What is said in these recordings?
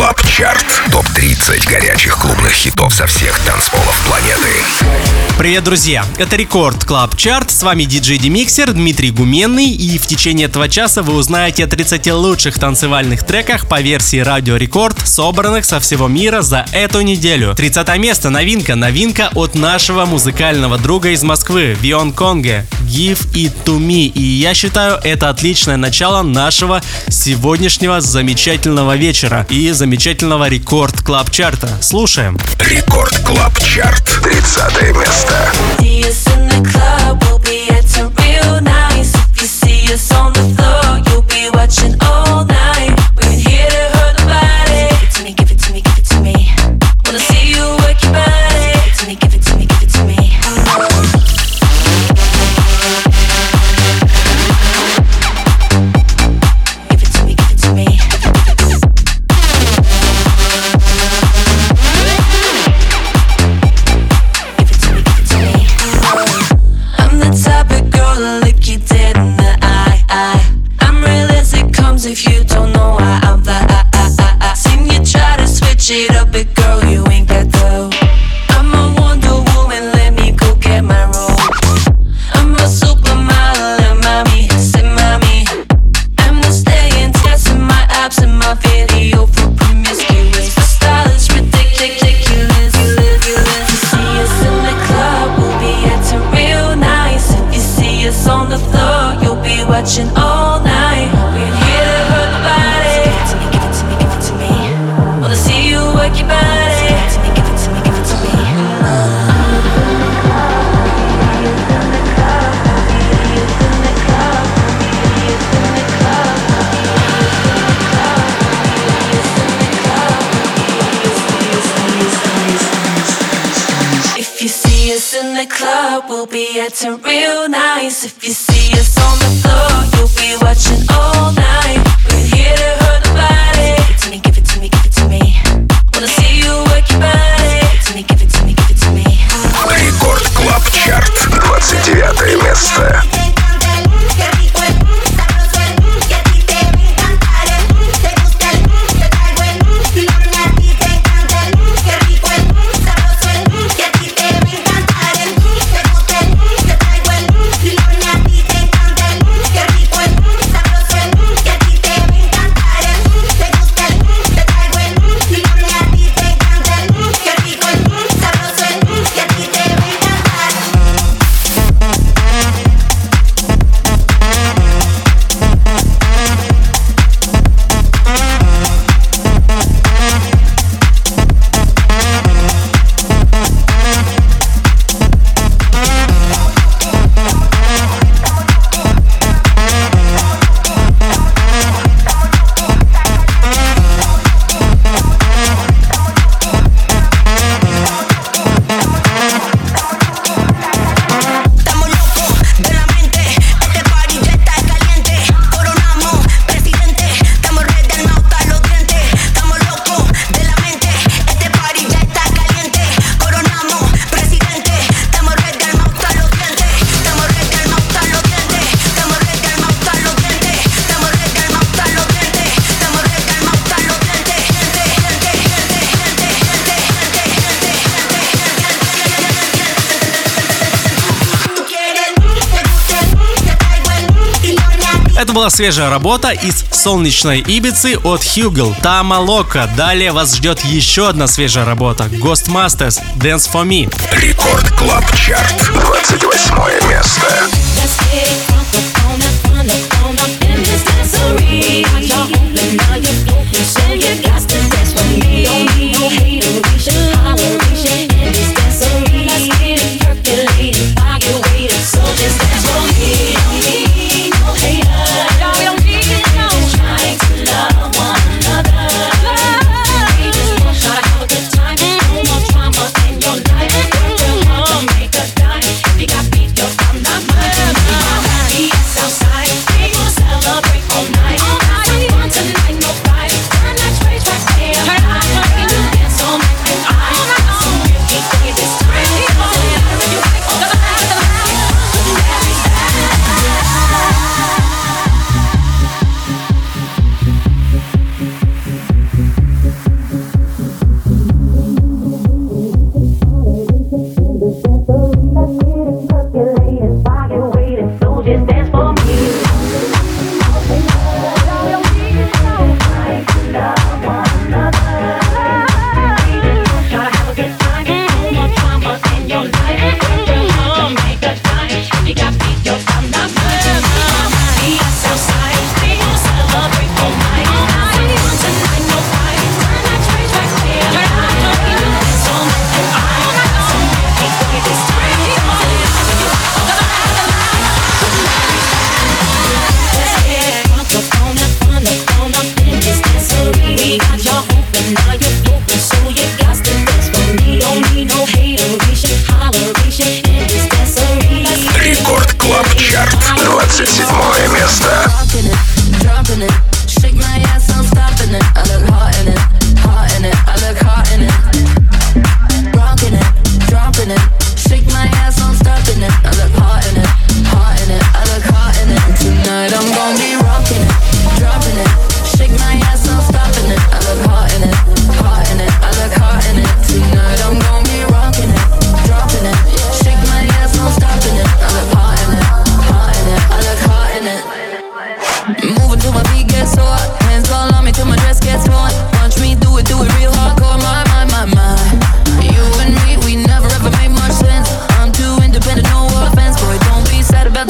Club Chart. Топ-30 горячих клубных хитов со всех танцполов планеты. Привет, друзья! Это Record Club Chart. С вами диджей DeMixer Дмитрий Гуменный. И в течение этого часа вы узнаете о 30 лучших танцевальных треках по версии Радио Рекорд, собранных со всего мира за эту неделю. 30 место. Новинка. Новинка от нашего музыкального друга из Москвы, Вион Конге. Give It To Me. И я считаю, это отличное начало нашего сегодняшнего замечательного вечера и замечательного Record Club Chart'а. Слушаем. Record Club Chart. 30 место. on the floor, you'll be watching all night. On the floor, you'll be watching all night. club, we'll be acting real nice. If you see us on the floor, you'll be watching all night. We're here to hurt nobody. Give it to me, give it to me, give it to me. Wanna see you work your body. Give it to me, give it to me, give it to me. Рекорд Клаб Чарт. 29 место. Это была свежая работа из солнечной Ибицы от Hugel Тама Лока. Далее вас ждет еще одна свежая работа Ghostmasters Dance For Me. Record Club Chart. 28 место. Let's get on on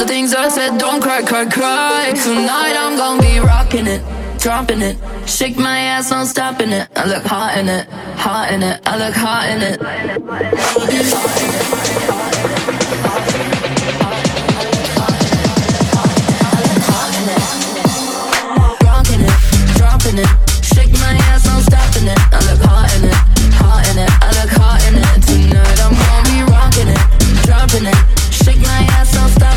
the things I said, don't cry, cry, cry. Tonight I'm gonna be rocking it, dropping it. Shake my ass, no stopping it. I look hot in it, hot in it. I look hot in it. It, it. It. Hot in it, hot in it. I look hot in it. It, it.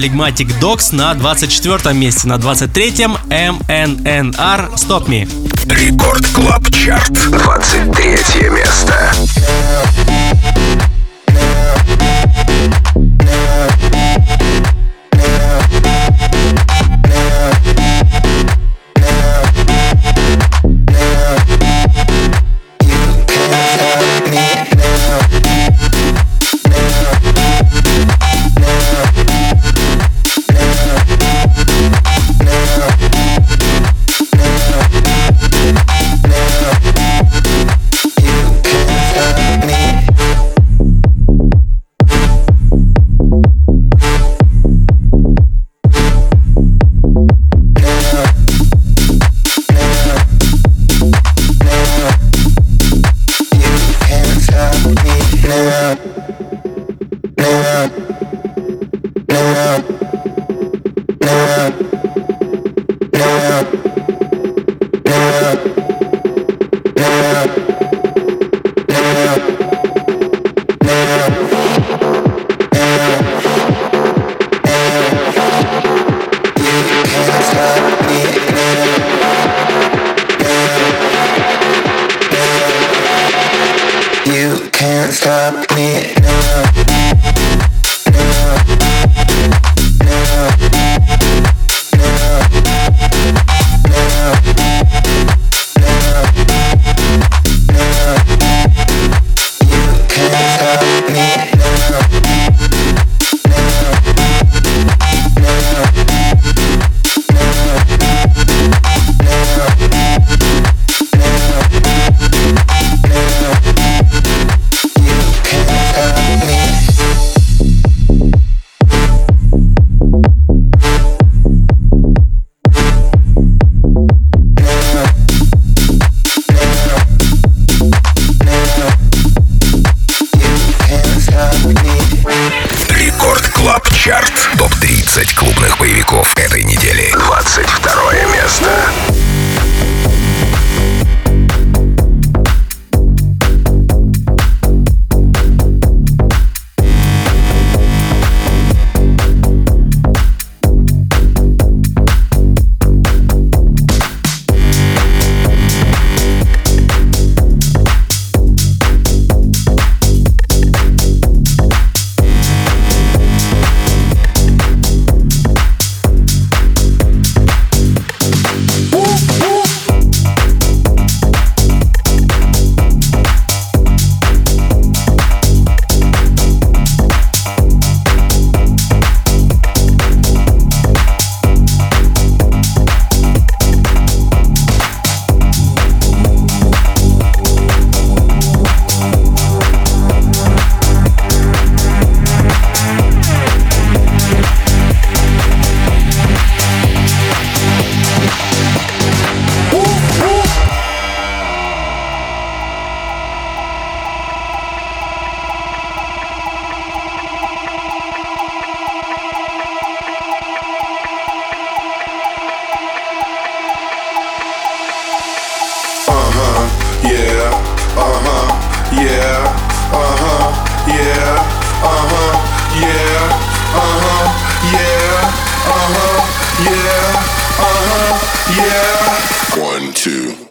Phlegmatic Dogs на 24 месте, на 23-м MNNR Stop Me. Рекорд Клаб Чарт, 23 место. uh-huh, yeah, uh-huh, yeah. One, two.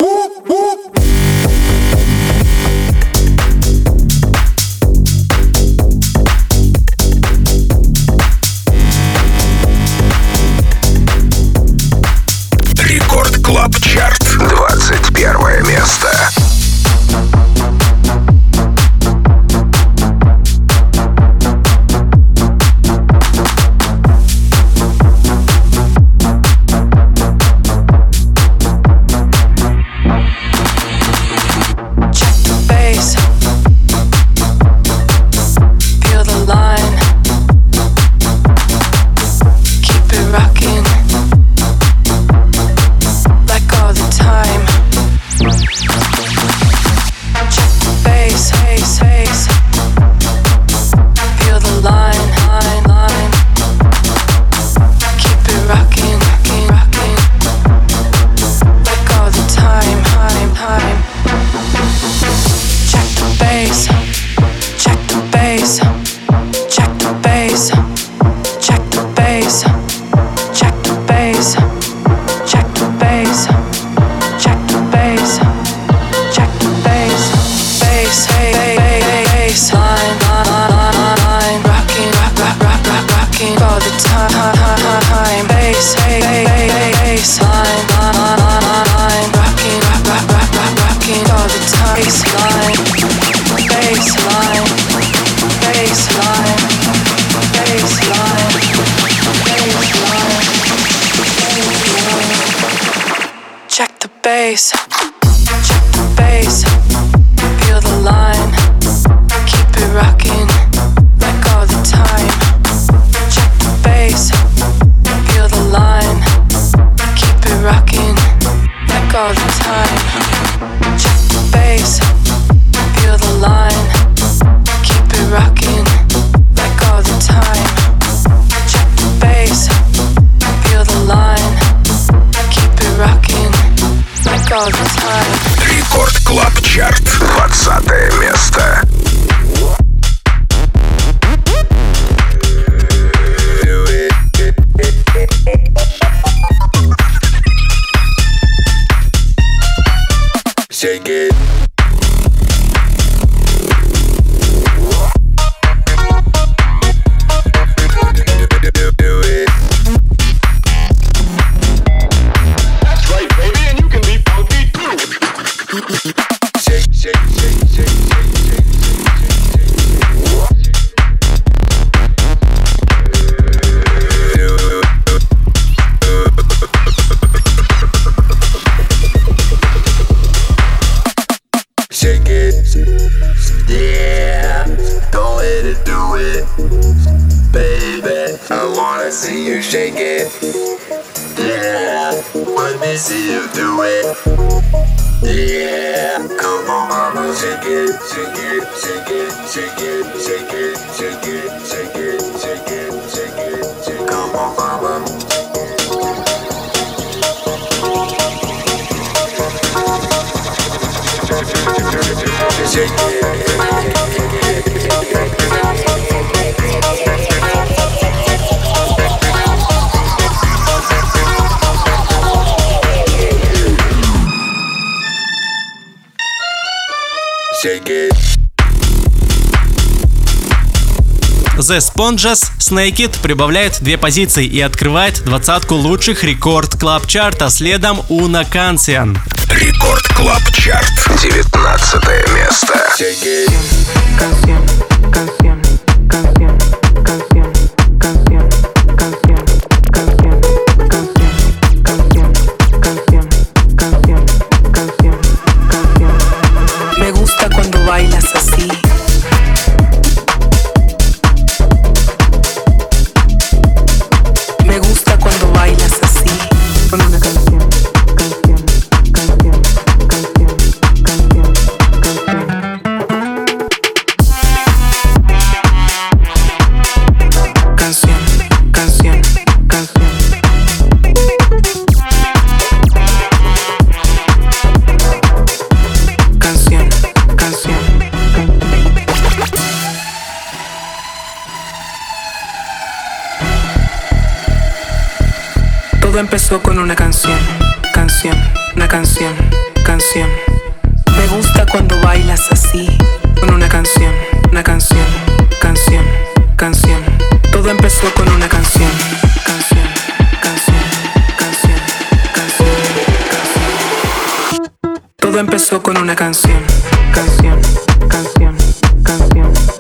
it. Yeah, come on, mama, shake it, shake it, shake it, shake it, shake it, shake it, shake it, shake it, shake it, shake it. Come on, mama. Shake it. The Sponges с Naked прибавляет две позиции и открывает двадцатку лучших рекорд клаб чарта следом Уна Кансиан. Рекорд клаб чарт 19 место. Todo empezó con una canción, canción, una canción, canción. Me gusta cuando bailas así, con una canción, una canción, canción, canción. Todo empezó con una canción, canción, canción, canción, canción, canción. Todo empezó con una canción, canción, canción, canción.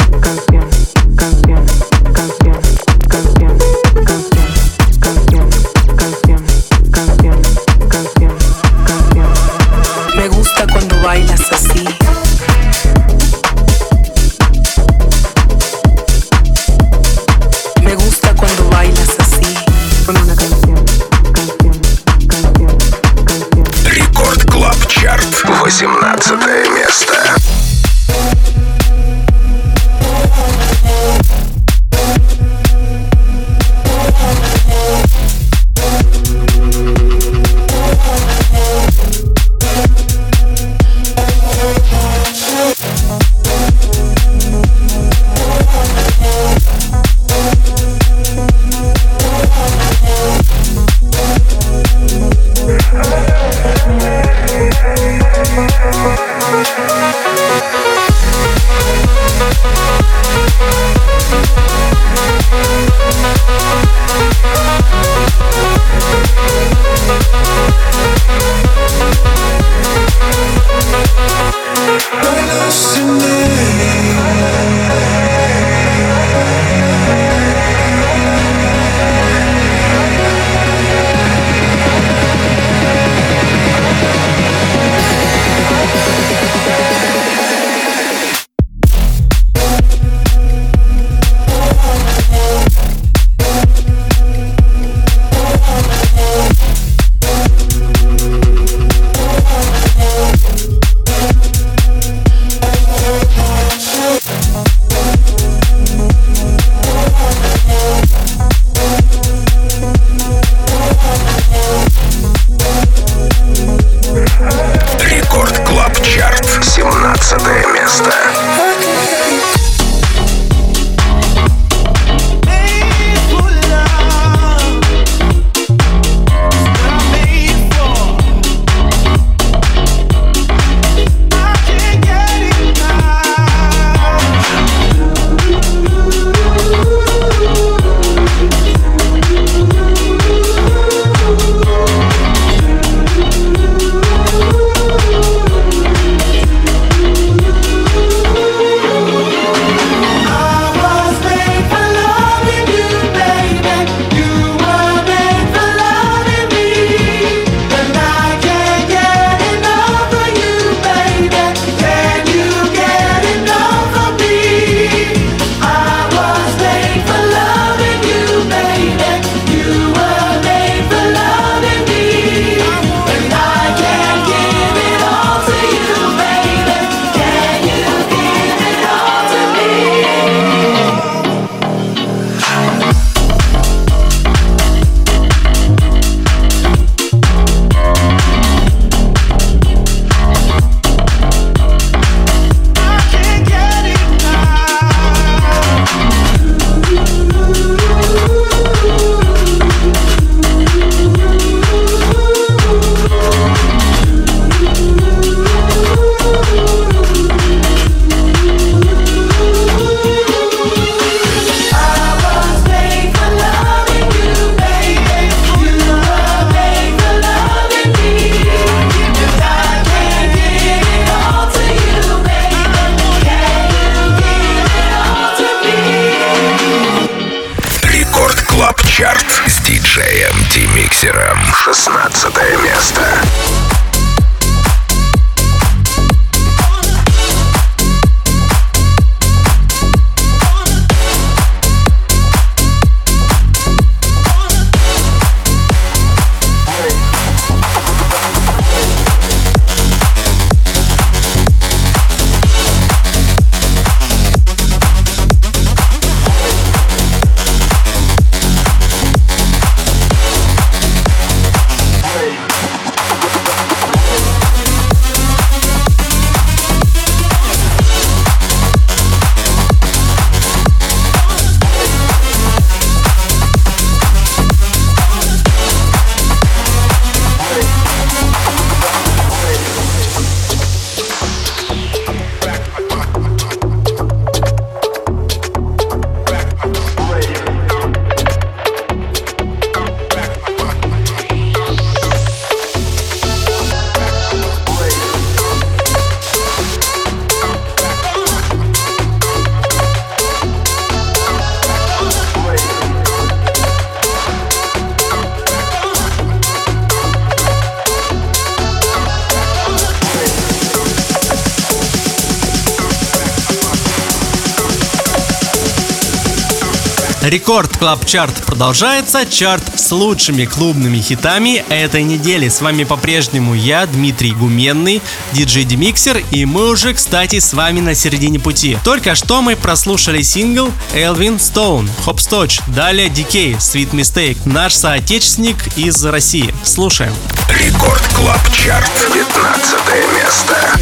Рекорд Клаб Чарт продолжается. Чарт с лучшими клубными хитами этой недели. С вами по-прежнему я, Дмитрий Гуменный, диджей Демиксер, и мы уже, кстати, с вами на середине пути. Только что мы прослушали сингл Элвин Стоун, Хопсточ, далее Дикей, Sweet Mistake, наш соотечественник из России. Слушаем. Рекорд Клаб Чарт, 15 место.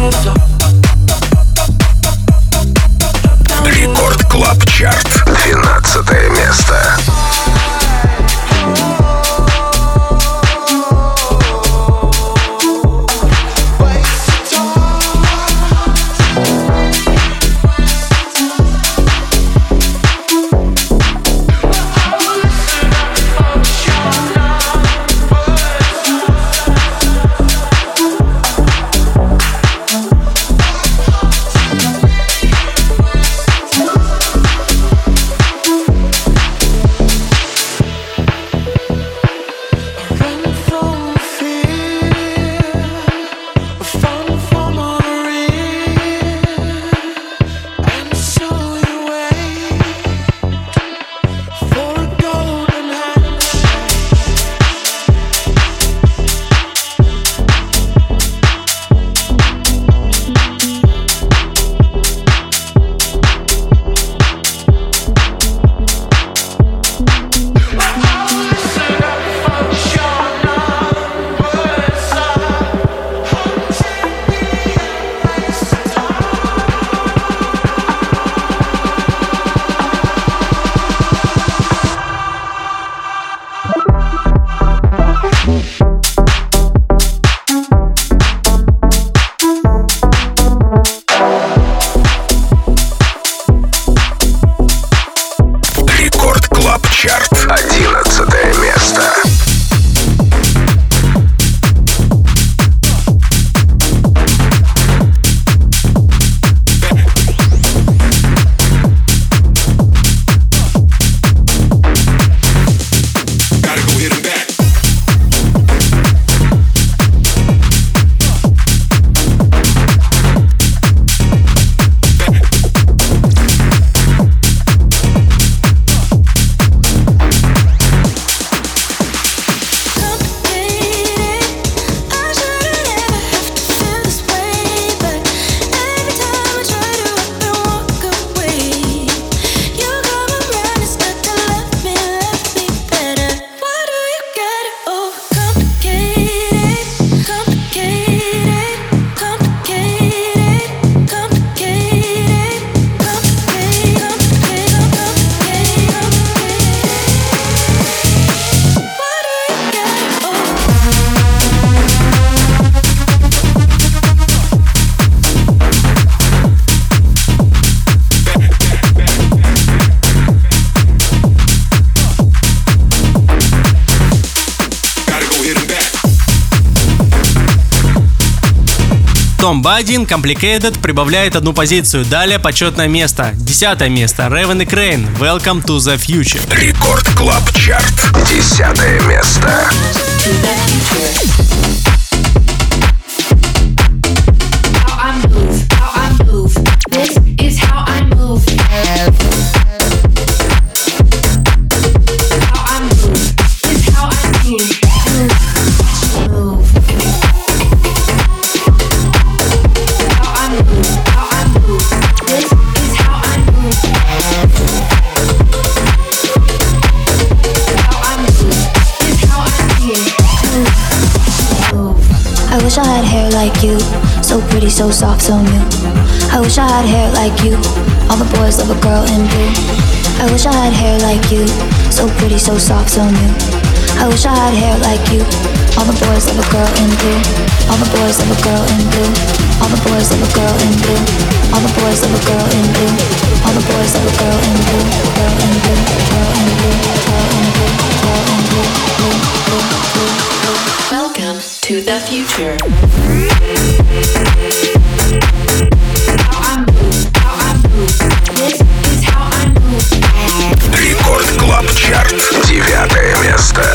Рекорд Бадин, Complicated, прибавляет одну позицию. Далее почетное место. Десятое место. Ревен и Крейн. Welcome to the Future. Record Club Chart. 10 место. How so new. I wish I had hair like you, all the boys love a girl in blue. All the boys love a girl in blue. All the boys love a girl in blue. All the boys love a girl in blue. All the boys love a girl in blue. Girl in blue. Girl in blue. Girl in blue. Girl in blue. Blue. Blue. Blue. Blue. Welcome to the future. Чарт. 9 место.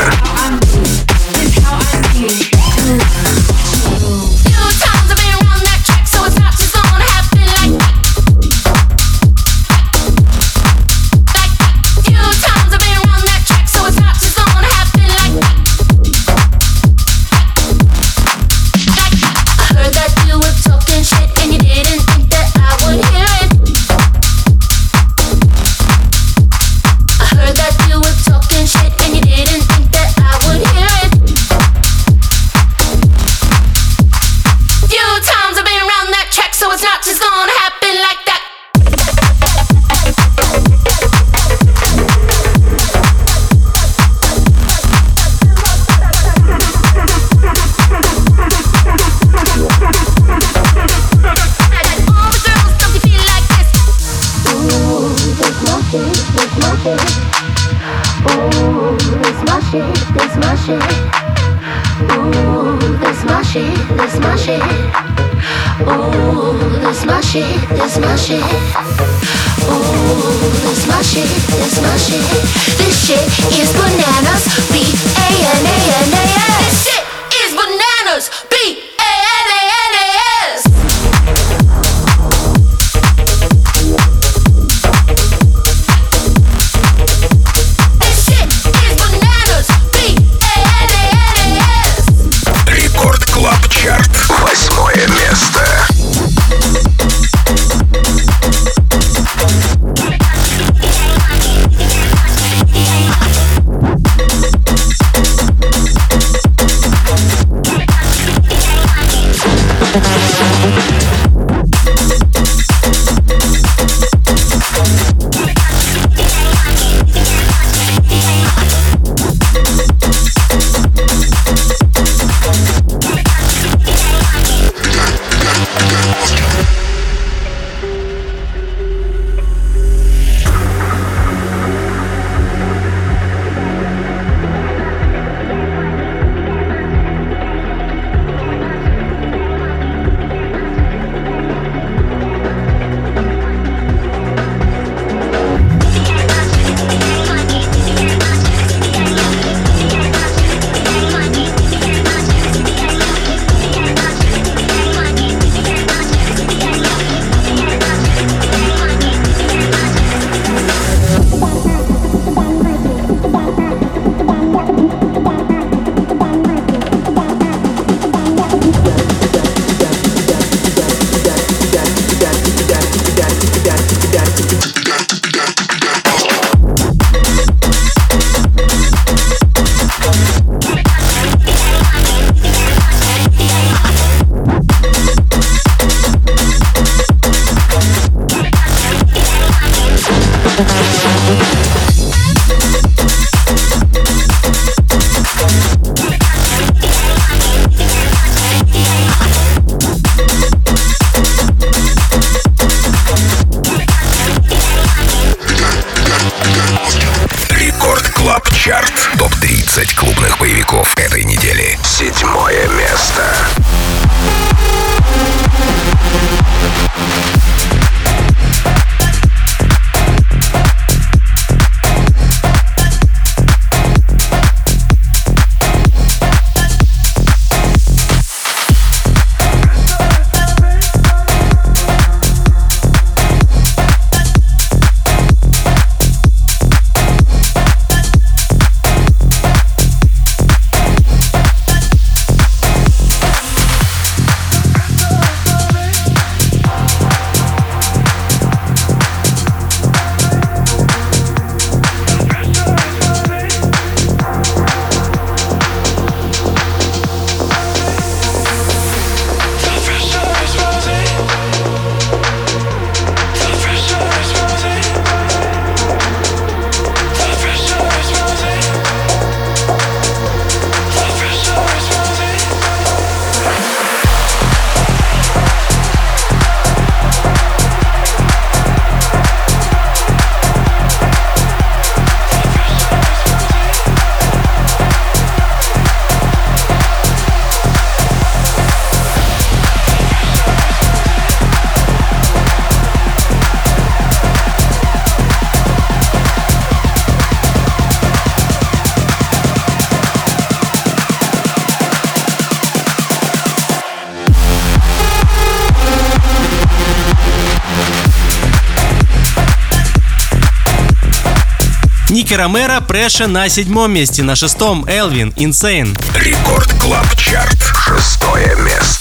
Ромеро, Pressure на седьмом месте, на шестом Элвин, Insane. Record Club Chart, шестое место.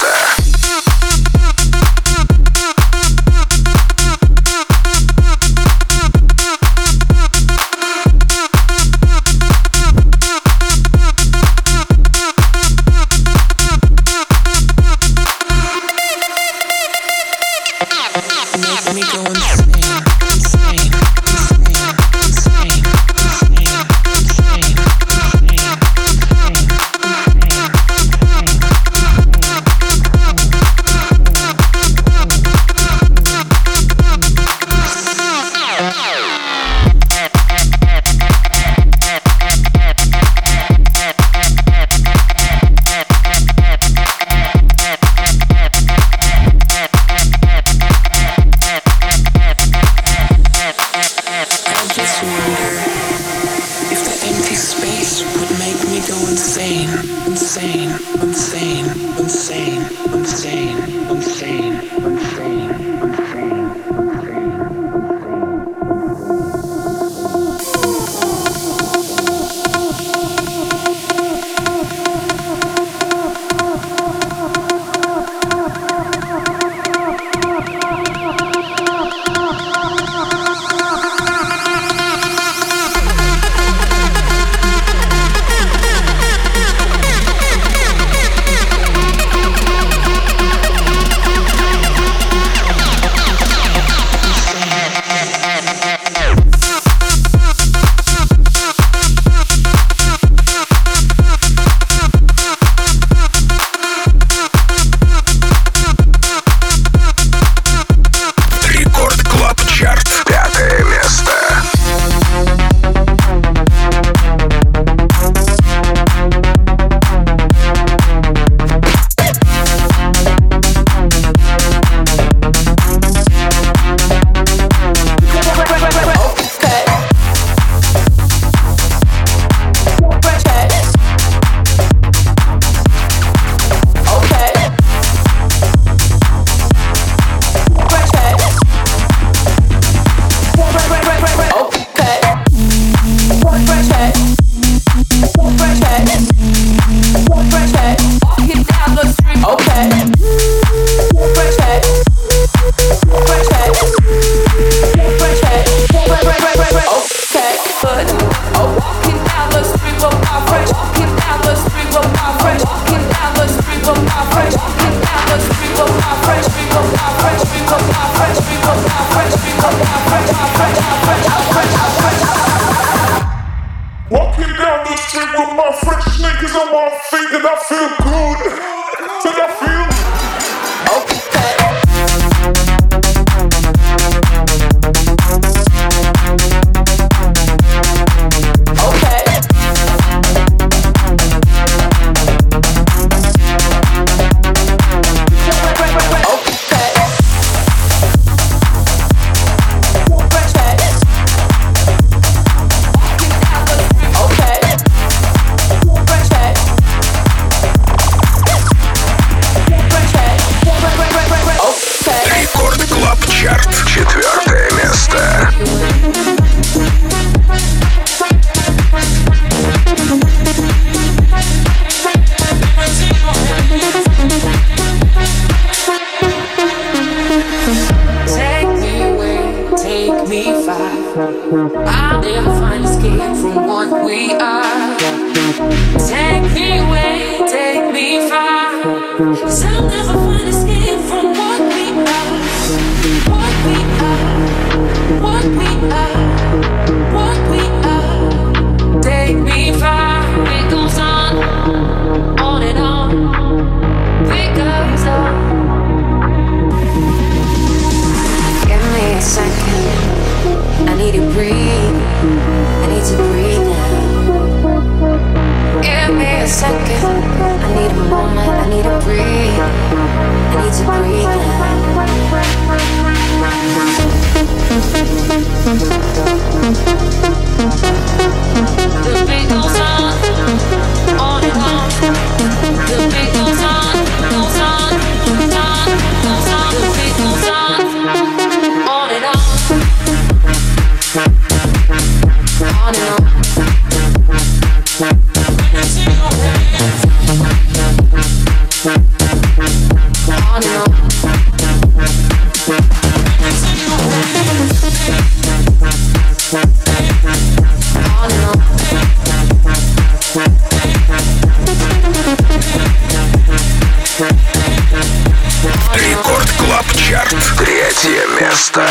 Чарт. Третье место.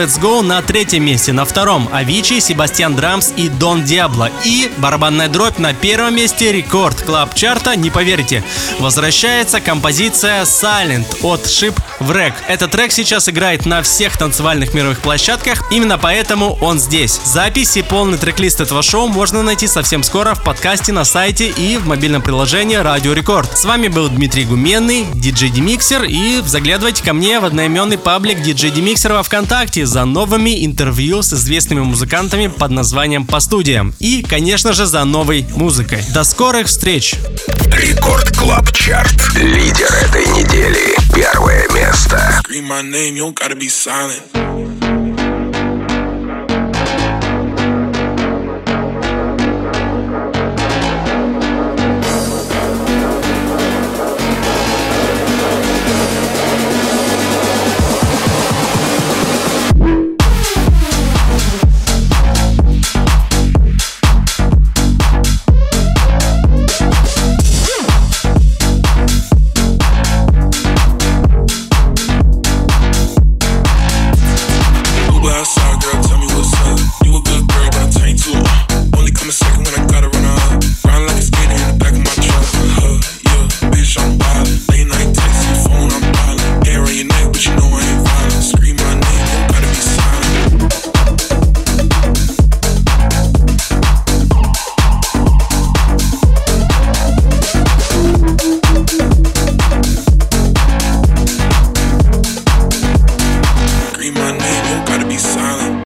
Let's Go на третьем месте, на втором Авичи, Себастьян Драмс и Дон Диабло. И барабанная дробь на первом месте рекорд клаб чарта, не поверите. Возвращается композиция Silent от Ship Wreck. Этот трек сейчас играет на всех танцевальных мировых площадках, именно поэтому он здесь. Запись и полный трек-лист этого шоу можно найти совсем скоро в подкасте на сайте и в мобильном приложении Радио Рекорд. С вами был Дмитрий Гуменный, диджей Демиксер, и заглядывайте ко мне в одноименный паблик диджей Демиксер во Вконтакте за новыми интервью с известными музыкантами под названием «По студиям» и, конечно же, за новой музыкой. До скорых встреч! Record Club Chart. Лидер этой недели. Первое место. Scream my name, you gotta be silent.